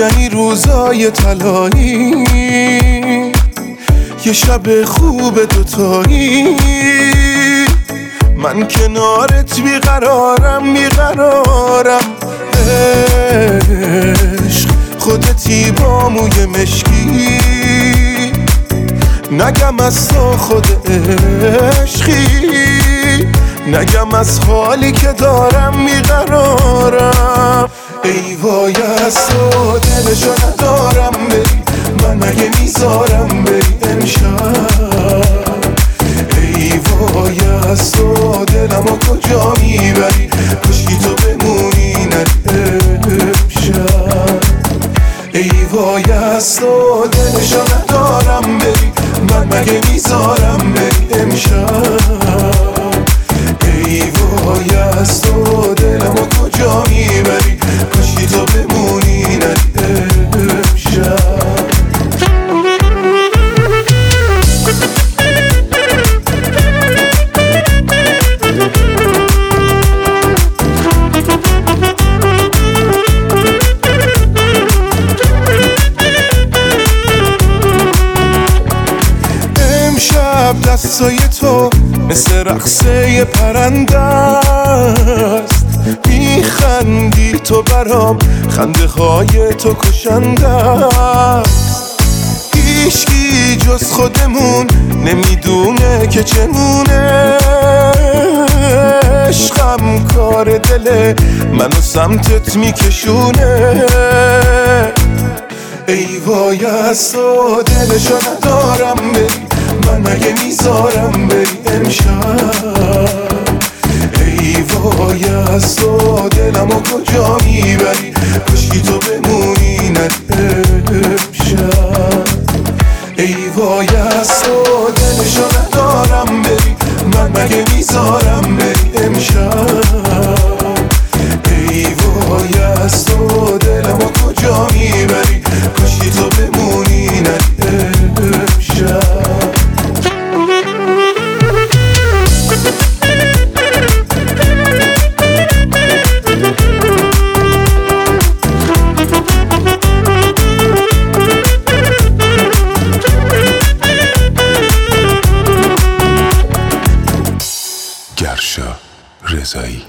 یعنی روزای طلایی. یه شب خوب دوتایی. من کنارت بیقرارم بیقرارم عشق خودتی با موی مشکی. نگم از تو خود عشقی. نگم از حالی که دارم میقرارم. ای وای از تو دلشو ندارم بری من مگه می‌ذارم بری امشب؟ ای وای از تو دلم و کجا می‌بری؟ کشکی تو بمونی امشب؟ ای وای از تو دلشو ندارم بری من مگه می‌ذارم بری امشب؟ ای وای از تو دلم امشب دستای تو مثل رقصه پرنده است. میخندی تو برام خنده های تو کشنده است. هیچکی جز خودمون نمی‌دونه که چمونه. عشقم کار دل منو سمتت میکشونه. ای وای از تو دلشو ندارم بری من مگه می‌ذارم بری امشب. ای وای از تو دلمو کجا می‌بری؟ کشکی تو بمونی نه امشب. ای وای از تو دلشو ندارم بری. من مگه می‌ذارم بری امشب. ای وای از تو فرشا رزایی